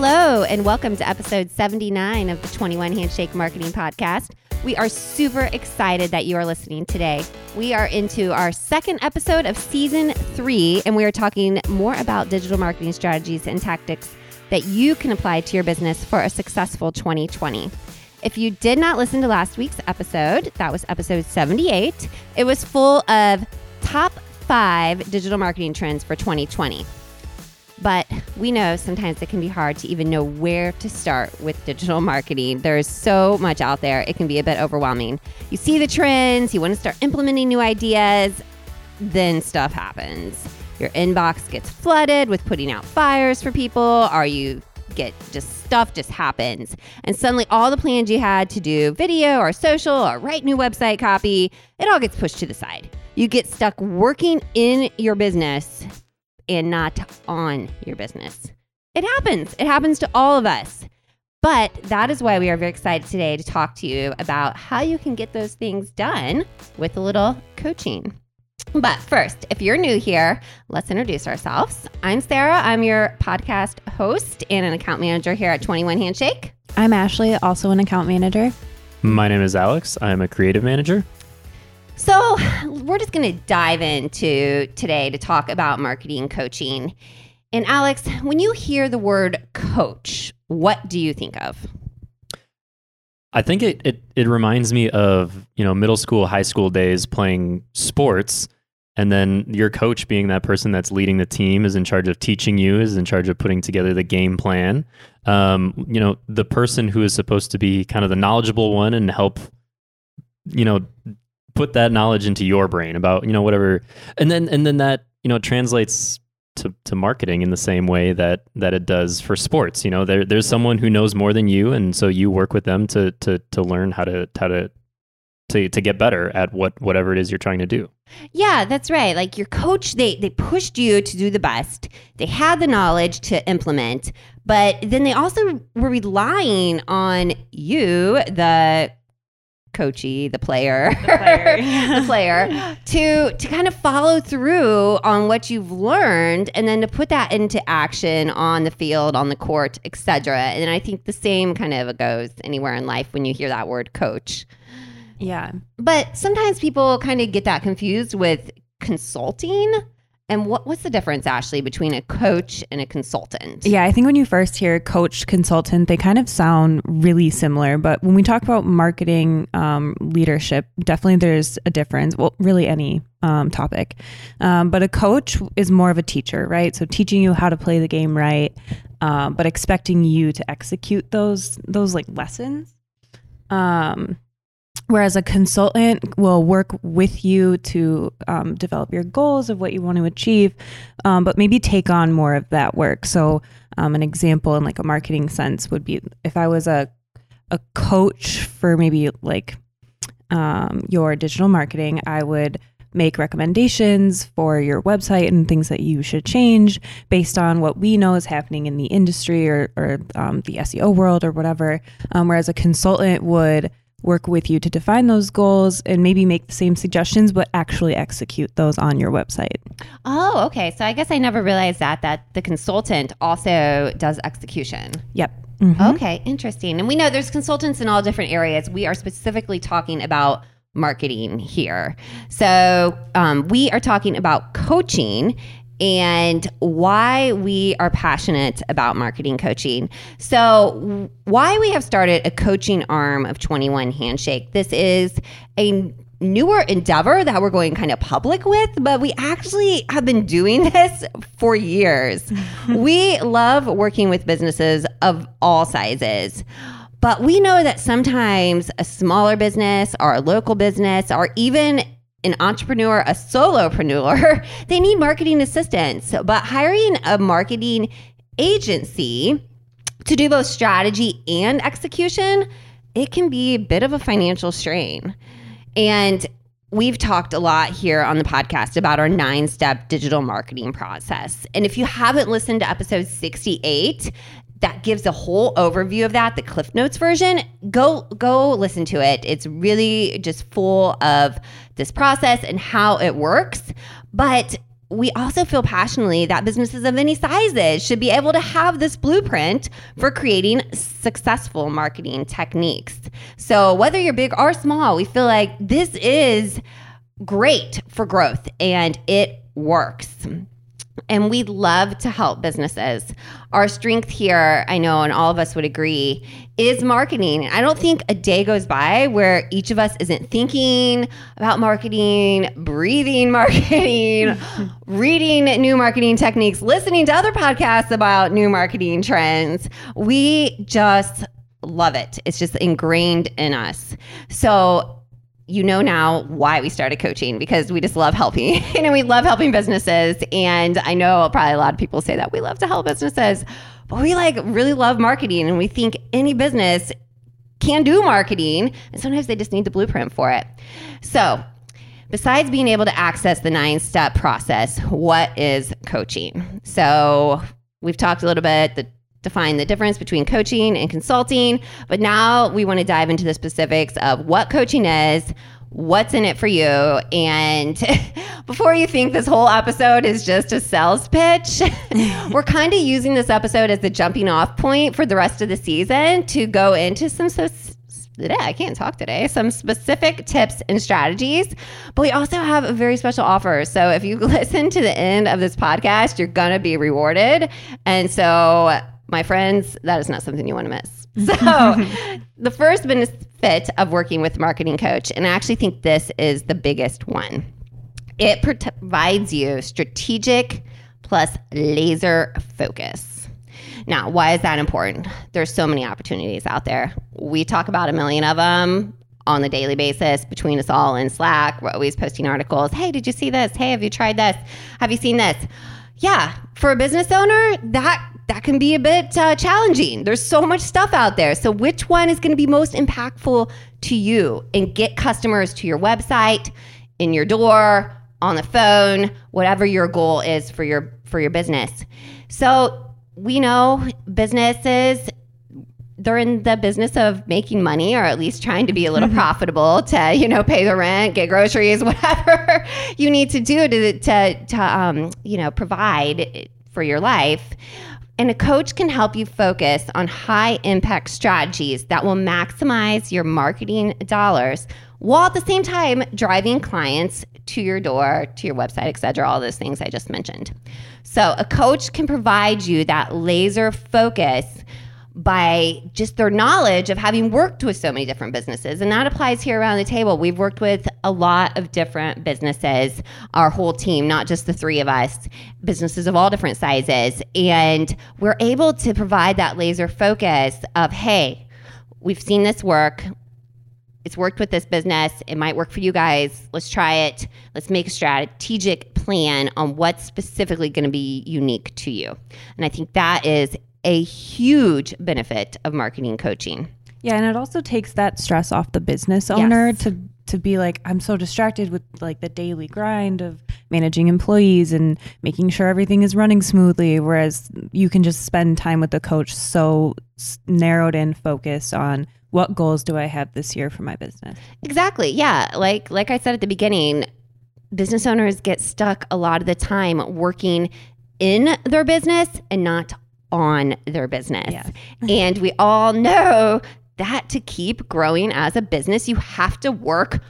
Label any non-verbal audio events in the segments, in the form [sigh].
Hello, and welcome to episode 79 of the 21 Handshake Marketing Podcast. We are super excited that you are listening today. We are into our second episode of season three, and we are talking more about digital marketing strategies and tactics that you can apply to your business for a successful 2020. If you did not listen to last week's episode, that was episode 78, it was full of top five digital marketing trends for 2020. But we know sometimes it can be hard to even know where to start with digital marketing. There's so much out there, it can be a bit overwhelming. You see the trends, you want to start implementing new ideas, then stuff happens. Your inbox gets flooded with putting out fires for people, or you get just stuff just happens. And suddenly all the plans you had to do video or social or write new website copy, it all gets pushed to the side. You get stuck working in your business and not on your business. It happens. It happens to all of us. But that is why we are very excited today to talk to you about how you can get those things done with a little coaching. But first, if you're new here, let's introduce ourselves. I'm Sarah. I'm your podcast host and an account manager here at 21 Handshake. I'm Ashley, also an account manager. My name is Alex. I'm a creative manager. So, we're just going to dive into today to talk about marketing coaching. And Alex, when you hear the word coach, what do you think of? I think it, it it reminds me of, you know, middle school, high school days playing sports and then your coach being that person that's leading the team is in charge of teaching you is in charge of putting together the game plan um, you know the person who is supposed to be kind of the knowledgeable one and help you know put that knowledge into your brain about you know whatever and then and then that you know translates to, to marketing in the same way that that it does for sports you know there, there's someone who knows more than you and so you work with them to to to learn how to how to to to get better at what whatever it is you're trying to do. Yeah, that's right. Like your coach, they they pushed you to do the best. They had the knowledge to implement, but then they also were relying on you, the coachy, the player, the player, [laughs] the player to to kind of follow through on what you've learned and then to put that into action on the field, on the court, etc. And I think the same kind of goes anywhere in life when you hear that word coach. Yeah. But sometimes people kind of get that confused with consulting. And what, what's the difference, Ashley, between a coach and a consultant? Yeah, I think when you first hear coach, consultant, they kind of sound really similar. But when we talk about marketing um, leadership, definitely there's a difference. Well, really any um, topic. Um, but a coach is more of a teacher, right? So teaching you how to play the game right, um, but expecting you to execute those those like lessons. Um, Whereas a consultant will work with you to um, develop your goals of what you want to achieve, um, but maybe take on more of that work. So, um, an example in like a marketing sense would be if I was a a coach for maybe like um, your digital marketing, I would make recommendations for your website and things that you should change based on what we know is happening in the industry or, or um, the SEO world or whatever. Um, whereas a consultant would work with you to define those goals and maybe make the same suggestions but actually execute those on your website. Oh, okay. So I guess I never realized that that the consultant also does execution. Yep. Mm-hmm. Okay, interesting. And we know there's consultants in all different areas. We are specifically talking about marketing here. So um, we are talking about coaching and why we are passionate about marketing coaching. So, why we have started a coaching arm of 21 Handshake. This is a newer endeavor that we're going kind of public with, but we actually have been doing this for years. [laughs] we love working with businesses of all sizes. But we know that sometimes a smaller business or a local business or even an entrepreneur, a solopreneur, [laughs] they need marketing assistance. But hiring a marketing agency to do both strategy and execution, it can be a bit of a financial strain. And we've talked a lot here on the podcast about our nine step digital marketing process. And if you haven't listened to episode 68, that gives a whole overview of that, the Cliff Notes version. Go go listen to it. It's really just full of this process and how it works. But we also feel passionately that businesses of any sizes should be able to have this blueprint for creating successful marketing techniques. So, whether you're big or small, we feel like this is great for growth and it works and we love to help businesses. Our strength here, I know, and all of us would agree, is marketing. I don't think a day goes by where each of us isn't thinking about marketing, breathing [laughs] marketing, [laughs] reading new marketing techniques, listening to other podcasts about new marketing trends. We just love it. It's just ingrained in us. So you know now why we started coaching because we just love helping. [laughs] You know we love helping businesses and i know probably a lot of people say that we love to help businesses but we like really love marketing and we think any business can do marketing and sometimes they just need the blueprint for it. So besides being able to access the nine step process what is coaching? So we've talked a little bit the define the difference between coaching and consulting. But now we want to dive into the specifics of what coaching is, what's in it for you. And [laughs] before you think this whole episode is just a sales pitch, [laughs] we're kind of using this episode as the jumping off point for the rest of the season to go into some. I can't talk today. Some specific tips and strategies, but we also have a very special offer. So if you [laughs] listen to the end of this podcast, you're going to be rewarded. And so my friends, that is not something you want to miss. [laughs] So, the first benefit of working with marketing coach, and I actually think this is the biggest one, it provides you strategic plus laser focus. Now, why is that important? There's so many opportunities out there. We talk about a million of them on the daily basis between us all in Slack. We're always posting articles. Hey, did you see this? Hey, have you tried this? Have you seen this? Yeah, for a business owner, that that can be a bit uh, challenging. There's so much stuff out there. So, which one is going to be most impactful to you and get customers to your website, in your door, on the phone, whatever your goal is for your for your business. So, we know businesses they're in the business of making money or at least trying to be a little profitable to you know pay the rent get groceries [laughs] whatever you need to do to to, to um, you know provide for your life and a coach can help you focus on high impact strategies that will maximize your marketing dollars while at the same time driving clients to your door, to your website, etc. all those things I just mentioned. So, a coach can provide you that laser focus by just their knowledge of having worked with so many different businesses. And that applies here around the table. We've worked with a lot of different businesses, our whole team, not just the three of us, businesses of all different sizes. And we're able to provide that laser focus of, hey, we've seen this work. It's worked with this business. It might work for you guys. Let's try it. Let's make a strategic plan on what's specifically going to be unique to you. And I think that is a huge benefit of marketing coaching. Yeah, and it also takes that stress off the business owner yes. to to be like I'm so distracted with like the daily grind of managing employees and making sure everything is running smoothly whereas you can just spend time with the coach so narrowed in focused on what goals do I have this year for my business? Exactly. Yeah, like like I said at the beginning, business owners get stuck a lot of the time working in their business and not on their business. Yes. and we all know that to keep growing as a business, you have to work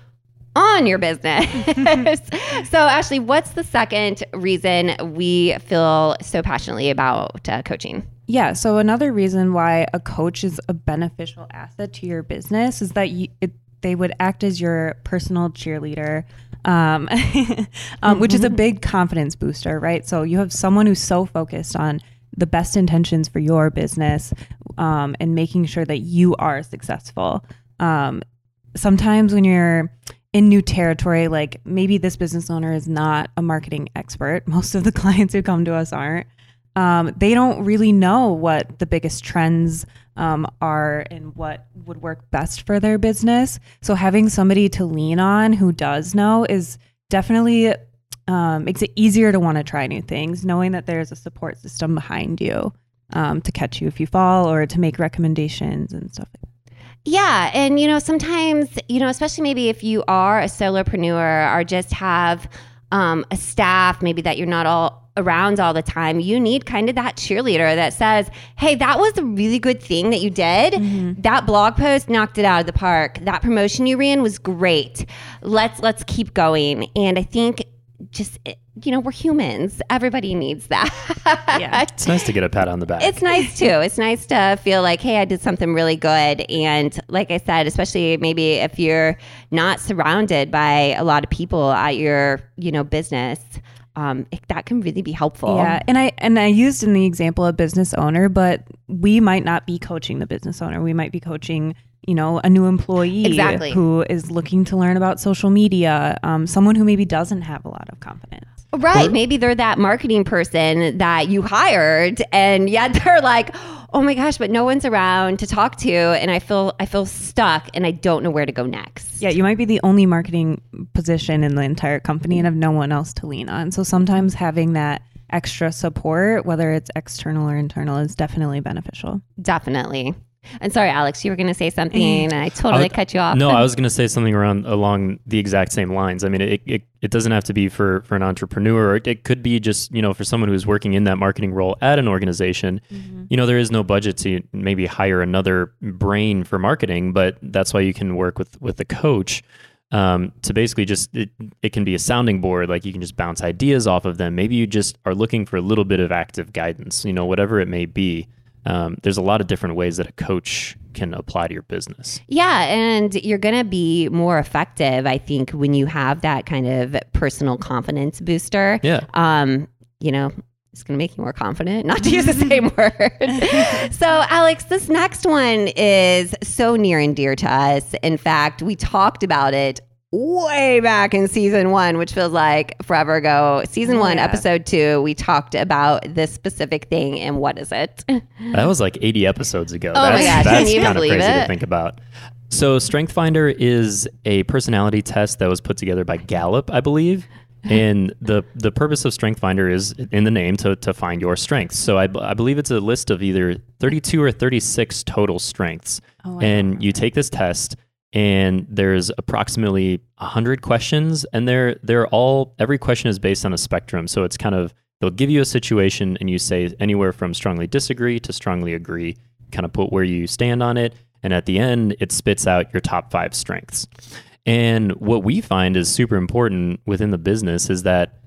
on your business. [laughs] [laughs] so, Ashley, what's the second reason we feel so passionately about uh, coaching? Yeah. So, another reason why a coach is a beneficial asset to your business is that you, it, they would act as your personal cheerleader, um, [laughs] um, which is a big confidence booster, right? So, you have someone who's so focused on the best intentions for your business um, and making sure that you are successful. Um, sometimes when you're in new territory, like maybe this business owner is not a marketing expert, [laughs] most of the clients who come to us aren't. Um, they don't really know what the biggest trends um, are and what would work best for their business. So having somebody to lean on who does know is definitely um, makes it easier to want to try new things, knowing that there's a support system behind you um, to catch you if you fall or to make recommendations and stuff like that. Yeah. And, you know, sometimes, you know, especially maybe if you are a solopreneur or just have um, a staff, maybe that you're not all around all the time, you need kind of that cheerleader that says, Hey, that was a really good thing that you did. Mm-hmm. That blog post knocked it out of the park. That promotion you ran was great. Let's let's keep going. And I think just you know, we're humans. Everybody needs that. Yeah. [laughs] It's nice to get a pat on the back. It's nice too. It's nice to feel like, hey, I did something really good. And like I said, especially maybe if you're not surrounded by a lot of people at your, you know, business, um, it, that can really be helpful. Yeah, and I and I used in the example a business owner, but we might not be coaching the business owner. We might be coaching, you know, a new employee Exactly. who is looking to learn about social media. Um, someone who maybe doesn't have a lot of confidence. Right. Or- Maybe they're that marketing person that you hired and yet [laughs] they're like, oh my gosh, but no one's around to talk to. And I feel I feel stuck and I don't know where to go next. Yeah, you might be the only marketing position in the entire company and have no one else to lean on. So sometimes having that extra support, whether it's external or internal, is definitely beneficial. Definitely. And sorry, Alex, you were going to say something and [laughs] I totally would- cut you off. No, I was [laughs] going to say something around along the exact same lines. I mean, it, it, it doesn't have to be for, for an entrepreneur. It, it could be just, you know, for someone who's working in that marketing role at an organization. You know, there is no budget to maybe hire another brain for marketing, but that's why you can work with, with a coach um, to basically just, it, it can be a sounding board. Like you can just bounce ideas off of them. Maybe you just are looking for a little bit of active guidance, you know, whatever it may be. Um, there's a lot of different ways that a coach can apply to your business. Yeah, and you're going to be more effective, I think, when you have that kind of personal confidence booster. Yeah. Um, you know, it's going to make you more confident, [laughs] not to use the same [laughs] word. so, Alex, this next one is so near and dear to us. In fact, we talked about it way back in season one, which feels like forever ago. Season Oh, one, yeah. episode two, we talked about this specific thing. And what is it? [laughs] That was like 80 episodes ago. Oh my that's can that's you even kind of believe crazy it? to think about. So, Strength Finder is a personality test that was put together by Gallup, I believe. And the the purpose of Strength Finder is in the name to, to find your strengths. So I, b- I believe it's a list of either 32 or 36 total strengths. Oh, wow. and you take this test and there's approximately 100 questions and they're they're all every question is based on a spectrum. So it's kind of they'll give you a situation and you say anywhere from strongly disagree to strongly agree kind of put where you stand on it. And at the end it spits out your top 5 strengths. And what we find is super important within the business is that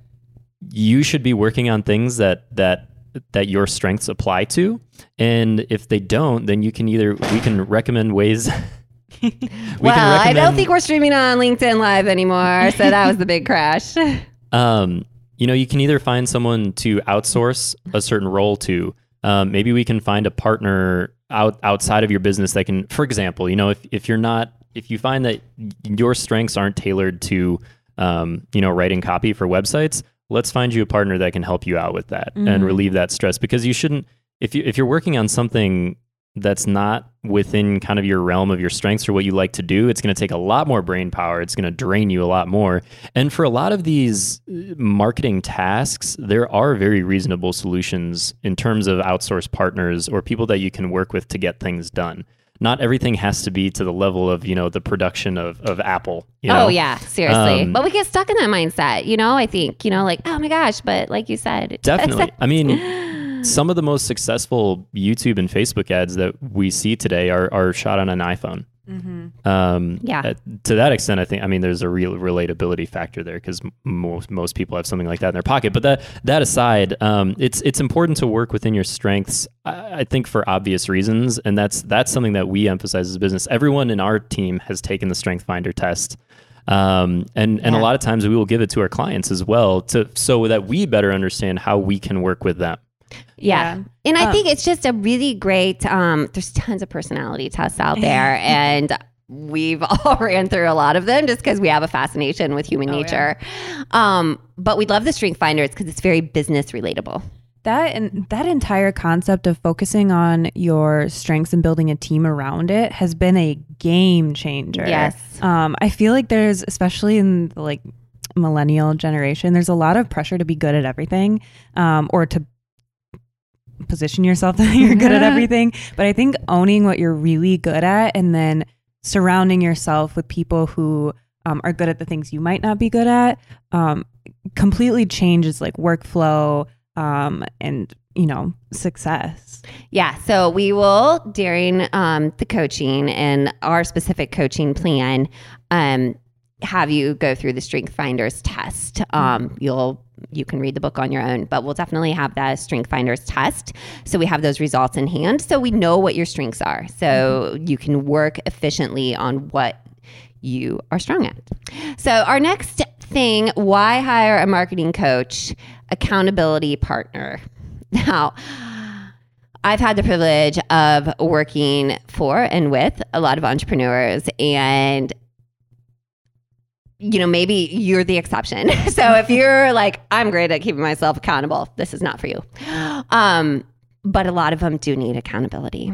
you should be working on things that that that your strengths apply to. And if they don't then you can either we can recommend ways [laughs] we well, I don't think we're streaming on LinkedIn Live anymore. So that was the big crash. [laughs] um, you know, you can either find someone to outsource a certain role to. Um, maybe we can find a partner out outside of your business that can, for example, you know, if, if you're not, if you find that your strengths aren't tailored to, um, you know, writing copy for websites, let's find you a partner that can help you out with that and Mhm. relieve that stress because you shouldn't, if you if you're working on something that's not within kind of your realm of your strengths or what you like to do, it's going to take a lot more brain power. It's going to drain you a lot more. And for a lot of these uh, marketing tasks, there are very reasonable solutions in terms of outsourced partners or people that you can work with to get things done. Not everything has to be to the level of, you know, the production of, of Apple. You know? Oh yeah, seriously. Um, but we get stuck in that mindset, you know. I think you know, like, oh my gosh, but like you said, [laughs] Definitely. I mean, [laughs] some of the most successful YouTube and Facebook ads that we see today are, are shot on an iPhone. Mm-hmm. Um, Yeah. uh, to that extent, I think I mean there's a real relatability factor there because most most people have something like that in their pocket. But that that aside, um, it's it's important to work within your strengths. I, I think for obvious reasons, and that's that's something that we emphasize as a business. Everyone in our team has taken the Strength Finder test. Um, and and a lot of times we will give it to our clients as well to so that we better understand how we can work with them. Yeah. Yeah. And I Uh, think it's just a really great. Um, there's tons of personality tests out [laughs] there, and we've [laughs] all ran through a lot of them just because we have a fascination with human Oh, yeah. nature. Um, but we love the Strength Finders because it's very business relatable. That and that entire concept of focusing on your strengths and building a team around it has been a game changer. Yes. Um, I feel like there's, especially in the like millennial generation, there's a lot of pressure to be good at everything, um, or to position yourself [laughs] that you're good at everything. But I think owning what you're really good at and then surrounding yourself with people who um, are good at the things you might not be good at um, completely changes like workflow um, and you know success Yeah. So we will, during um, the coaching and our specific coaching plan, um, have you go through the Strength Finders test. Um, you'll you can read the book on your own, but we'll definitely have that Strength Finders test. So we have those results in hand, so we know what your strengths are, so you can work efficiently on what you are strong at. So our next thing, why hire a marketing coach? Accountability partner. Now. I've had the privilege of working for and with a lot of entrepreneurs and you know maybe you're the exception. [laughs] so if you're like I'm great at keeping myself accountable, this is not for you. Um but a lot of them do need accountability.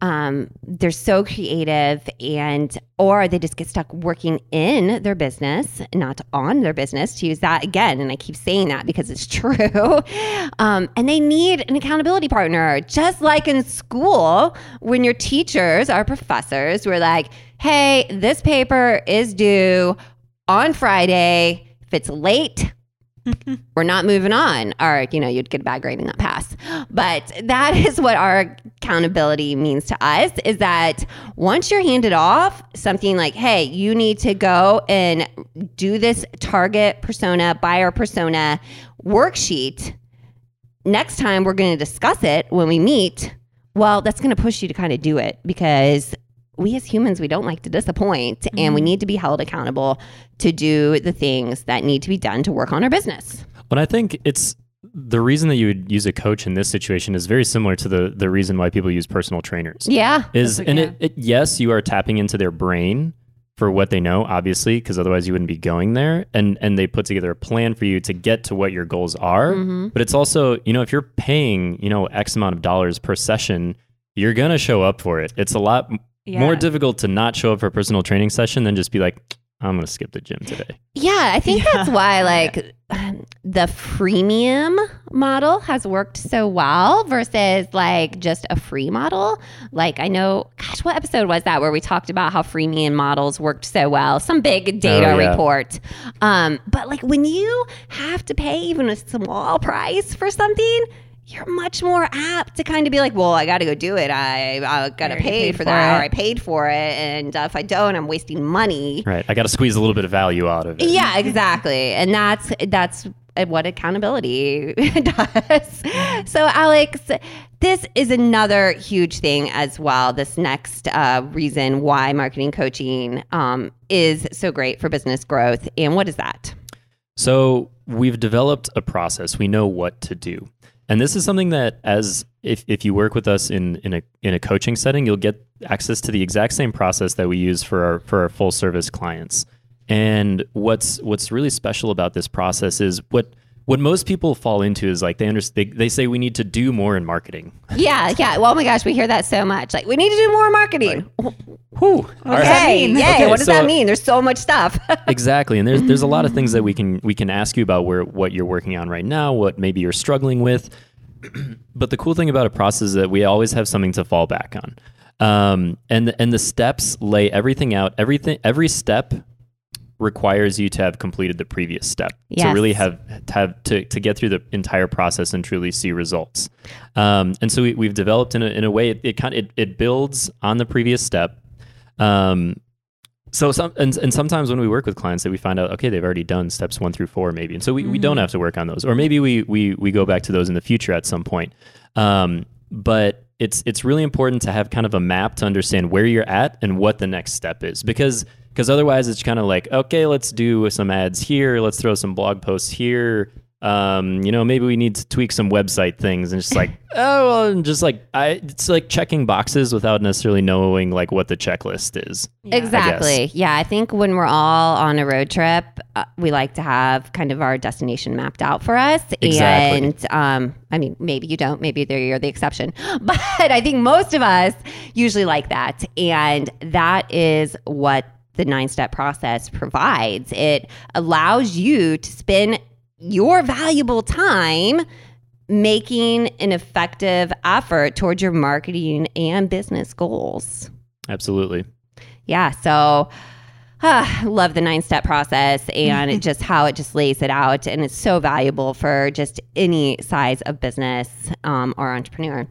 Um, they're so creative, and or they just get stuck working in their business, not on their business. To use that again, and I keep saying that because it's [laughs] true. Um, and they need an accountability partner, just like in school when your teachers, our professors, were like, "Hey, this paper is due on Friday. If it's late." [laughs] we're not moving on or you know you'd get a bad grade in that pass but that is what our accountability means to us is that once you're handed off something like hey you need to go and do this target persona buyer persona worksheet next time we're going to discuss it when we meet well that's going to push you to kind of do it because we as humans we don't like to disappoint and we need to be held accountable to do the things that need to be done to work on our business But I think it's the reason that you would use a coach in this situation is very similar to the the reason why people use personal trainers. yeah Is That's- and yeah. it, it yes, you are tapping into their brain for what they know, obviously, because otherwise you wouldn't be going there. And and they put together a plan for you to get to what your goals are. Mm-hmm. But it's also, you know, if you're paying, you know, X amount of dollars per session, you're gonna show up for it. It's a lot m- more difficult to not show up for a personal training session than just be like, I'm gonna skip the gym today. Yeah, I think that's why like the freemium model has worked so well versus like just a free model. Like I know, gosh, what episode was that where we talked about how freemium models worked so well? Some big data Oh, yeah. report. Um, but like when you have to pay even a small price for something. You're much more apt to kind of be like, well, I got to go do it. I, I got to pay for for that, or. I paid for it, and uh, if I don't, I'm wasting money. Right. I gotta squeeze a little bit of value out of it. Yeah, exactly. And that's that's what accountability [laughs] does. So, Alex, this is another huge thing as well. This next uh, reason why marketing coaching um, is so great for business growth. And what is that? So we've developed a process. We know what to do. And this is something that as if, if you work with us in, in a in a coaching setting, you'll get access to the exact same process that we use for our for our full service clients. And what's what's really special about this process is what what most people fall into is like they understand they, they say we need to do more in marketing. Yeah, yeah. Well, oh my gosh, we hear that so much. Like, we need to do more marketing. Whew. What does that Okay, mean? yay. Okay, what does so- that mean? There's so much stuff. [laughs] exactly and there's there's a lot of things that we can we can ask you about where what you're working on right now what maybe you're struggling with [clears throat] but the cool thing about a process is that we always have something to fall back on um, and and the steps lay everything out everything every step requires you to have completed the previous step. To really have to have to, to get through the entire process and truly see results. Um, and so we, we've developed in a, in a way it, it kind of it, it builds on the previous step. Um, so some and, and sometimes when we work with clients that we find out okay they've already done steps one through four maybe. And so we, we don't have to work on those. Or maybe we we we go back to those in the future at some point. Um, but it's it's really important to have kind of a map to understand where you're at and what the next step is. Because because otherwise it's kind of like okay let's do some ads here let's throw some blog posts here um, you know, maybe we need to tweak some website things, and it's just like, [laughs] oh, well, and just like I, it's like checking boxes without necessarily knowing like what the checklist is. Exactly. Yeah, I think when we're all on a road trip, uh, we like to have kind of our destination mapped out for us. Exactly. And um, I mean, maybe you don't. Maybe there you're the exception. [laughs] But I think most of us usually like that, and that is what the nine step process provides. It allows you to spend your valuable time making an effective effort towards your marketing and business goals. Absolutely. Yeah. So Ah, love the nine step process and it [laughs] just how it just lays it out. And it's so valuable for just any size of business um, or entrepreneur.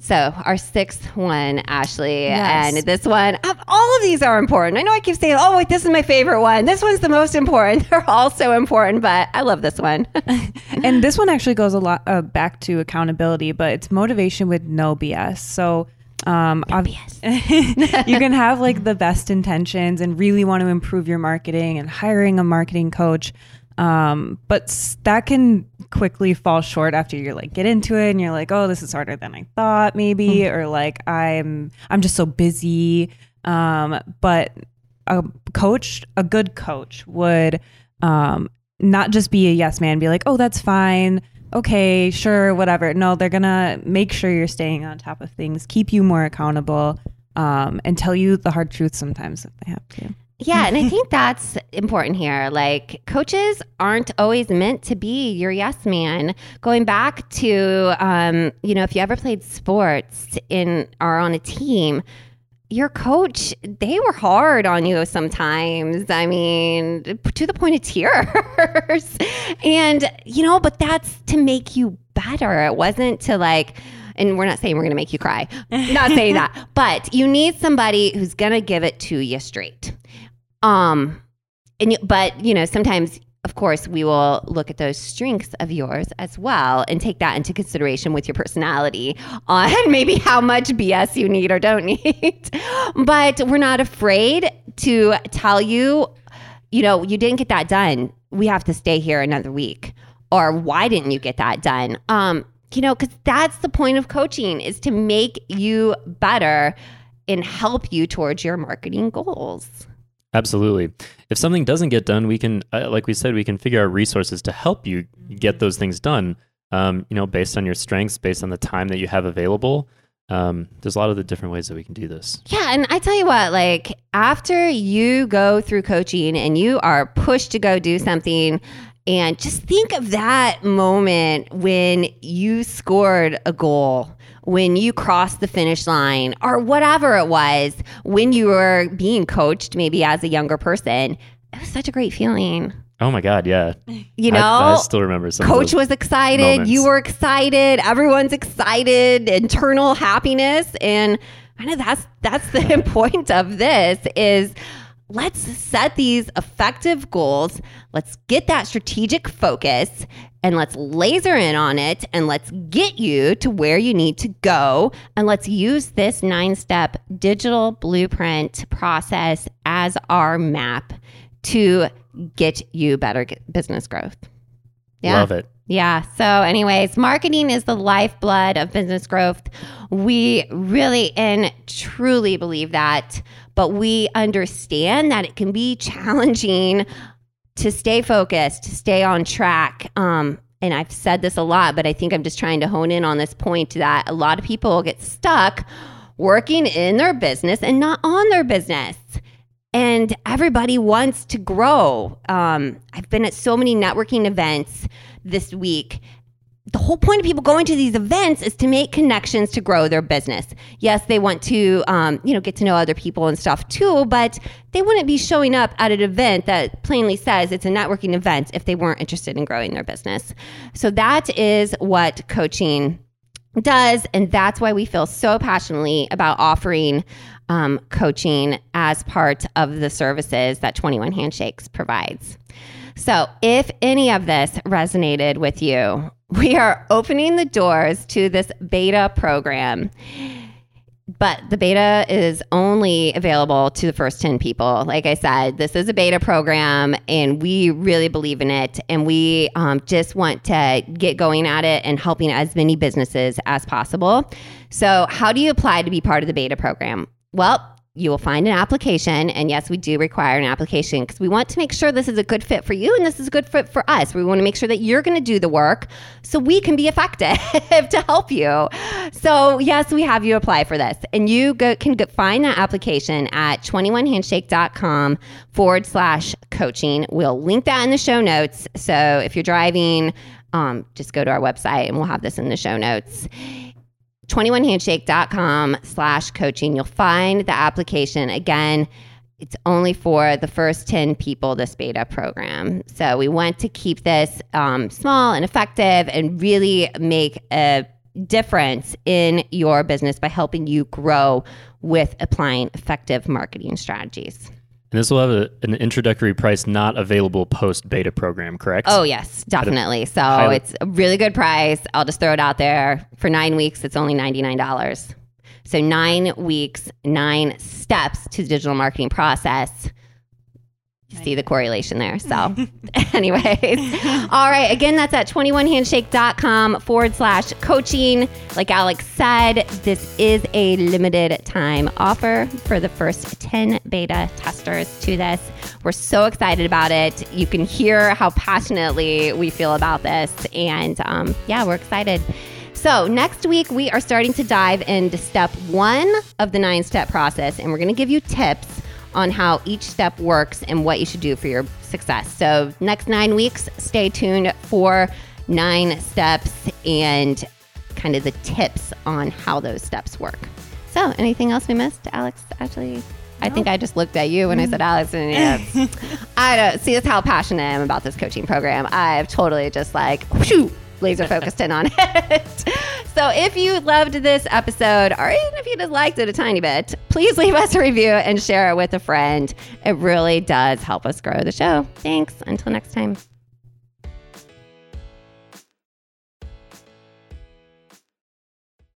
So, our sixth one, Ashley, Yes. and this one, all of these are important. I know I keep saying, oh, wait, this is my favorite one. This one's the most important. [laughs] They're all so important, but I love this one. [laughs] and this one actually goes a lot uh, back to accountability, but it's motivation with no BS. So, um, ob- [laughs] you can have like the best intentions and really want to improve your marketing and hiring a marketing coach. Um, but that can quickly fall short after you're like get into it and you're like, oh, this is harder than I thought, maybe, or like I'm I'm just so busy. Um, but a coach, a good coach would um, not just be a yes man, be like, oh, that's fine. Okay, sure, whatever. No, they're going to make sure you're staying on top of things, keep you more accountable, um, and tell you the hard truth sometimes if they have to. Yeah, and I [laughs] think that's important here. Like coaches aren't always meant to be your yes man. Going back to, um, you know, if you ever played sports in or on a team, your coach they were hard on you sometimes. I mean, to the point of tears, [laughs] and you know, but that's to make you better. It wasn't to like. And we're not saying we're going to make you cry. Not saying [laughs] that. But you need somebody who's going to give it to you straight. Um, and but you know, sometimes, of course, we will look at those strengths of yours as well and take that into consideration with your personality [laughs] on maybe how much BS you need or don't [laughs] need. but we're not afraid to tell you, you know, you didn't get that done. We have to stay here another week. Or why didn't you get that done? Um, you know, because that's the point of coaching is to make you better and help you towards your marketing goals. Absolutely. If something doesn't get done, we can, uh, like we said, we can figure out resources to help you get those things done. Um, you know, based on your strengths, based on the time that you have available. Um, there's a lot of the different ways that we can do this. Yeah, and I tell you what, like after you go through coaching and you are pushed to go do something, and just think of that moment when you scored a goal, when you crossed the finish line, or whatever it was, when you were being coached, maybe as a younger person. It was such a great feeling. Oh my God, yeah. You know, I, I still remember some. Coach was excited. moments. You were excited. Everyone's excited. Internal happiness, and I know that's that's the [laughs] point of this is let's set these effective goals. Let's get that strategic focus and let's laser in on it and let's get you to where you need to go. And let's use this nine step digital blueprint process as our map to get you better business growth. Love it. Yeah. So, anyways, marketing is the lifeblood of business growth. We really and truly believe that, but we understand that it can be challenging to stay focused, to stay on track. Um, and I've said this a lot, but I think I'm just trying to hone in on this point that a lot of people get stuck working in their business and not on their business and everybody wants to grow. Um, I've been at so many networking events this week. The whole point of people going to these events is to make connections to grow their business. Yes, they want to, um, you know, get to know other people and stuff too, but they wouldn't be showing up at an event that plainly says it's a networking event if they weren't interested in growing their business. So that is what coaching does. And that's why we feel so passionately about offering um, coaching as part of the services that 21 Handshakes provides. So, if any of this resonated with you, [laughs] we are opening the doors to this beta program. But the beta is only available to the first 10 people. Like I said, this is a beta program and we really believe in it. And we um, just want to get going at it and helping as many businesses as possible. So, how do you apply to be part of the beta program? Well, you will find an application. And yes, we do require an application because we want to make sure this is a good fit for you and this is a good fit for us. We want to make sure that you're going to do the work so we can be effective [laughs] to help you. So, yes, we have you apply for this. And you go, can go, find that application at 21handshake.com forward slash coaching. We'll link that in the show notes. So, if you're driving, um, just go to our website and we'll have this in the show notes. 21handshake.com slash coaching. You'll find the application. Again, it's only for the first 10 people, this beta program. So we want to keep this um, small and effective and really make a difference in your business by helping you grow with applying effective marketing strategies. And this will have a, an introductory price not available post beta program, correct? Oh, yes, definitely. So highly- it's a really good price. I'll just throw it out there. For nine weeks, it's only $99. So nine weeks, nine steps to the digital marketing process. You see the correlation there. So, [laughs] anyways, all right. Again, that's at 21handshake.com forward slash coaching. Like Alex said, this is a limited time offer for the first 10 beta testers to this. We're so excited about it. You can hear how passionately we feel about this. And um, yeah, we're excited. So, next week, we are starting to dive into step one of the nine step process, and we're going to give you tips on how each step works and what you should do for your success. So, next nine weeks, stay tuned for nine steps and kind of the tips on how those steps work. So, anything else we missed, Alex? Actually, I think I just looked at you when I said mm-hmm. Alex, and yeah, [laughs] I don't see. That's how passionate I am about this coaching program. I've totally just like laser focused in on it. [laughs] so if you loved this episode, or even if you just liked it a tiny bit, please leave us a review and share it with a friend. It really does help us grow the show. Thanks. Until next time.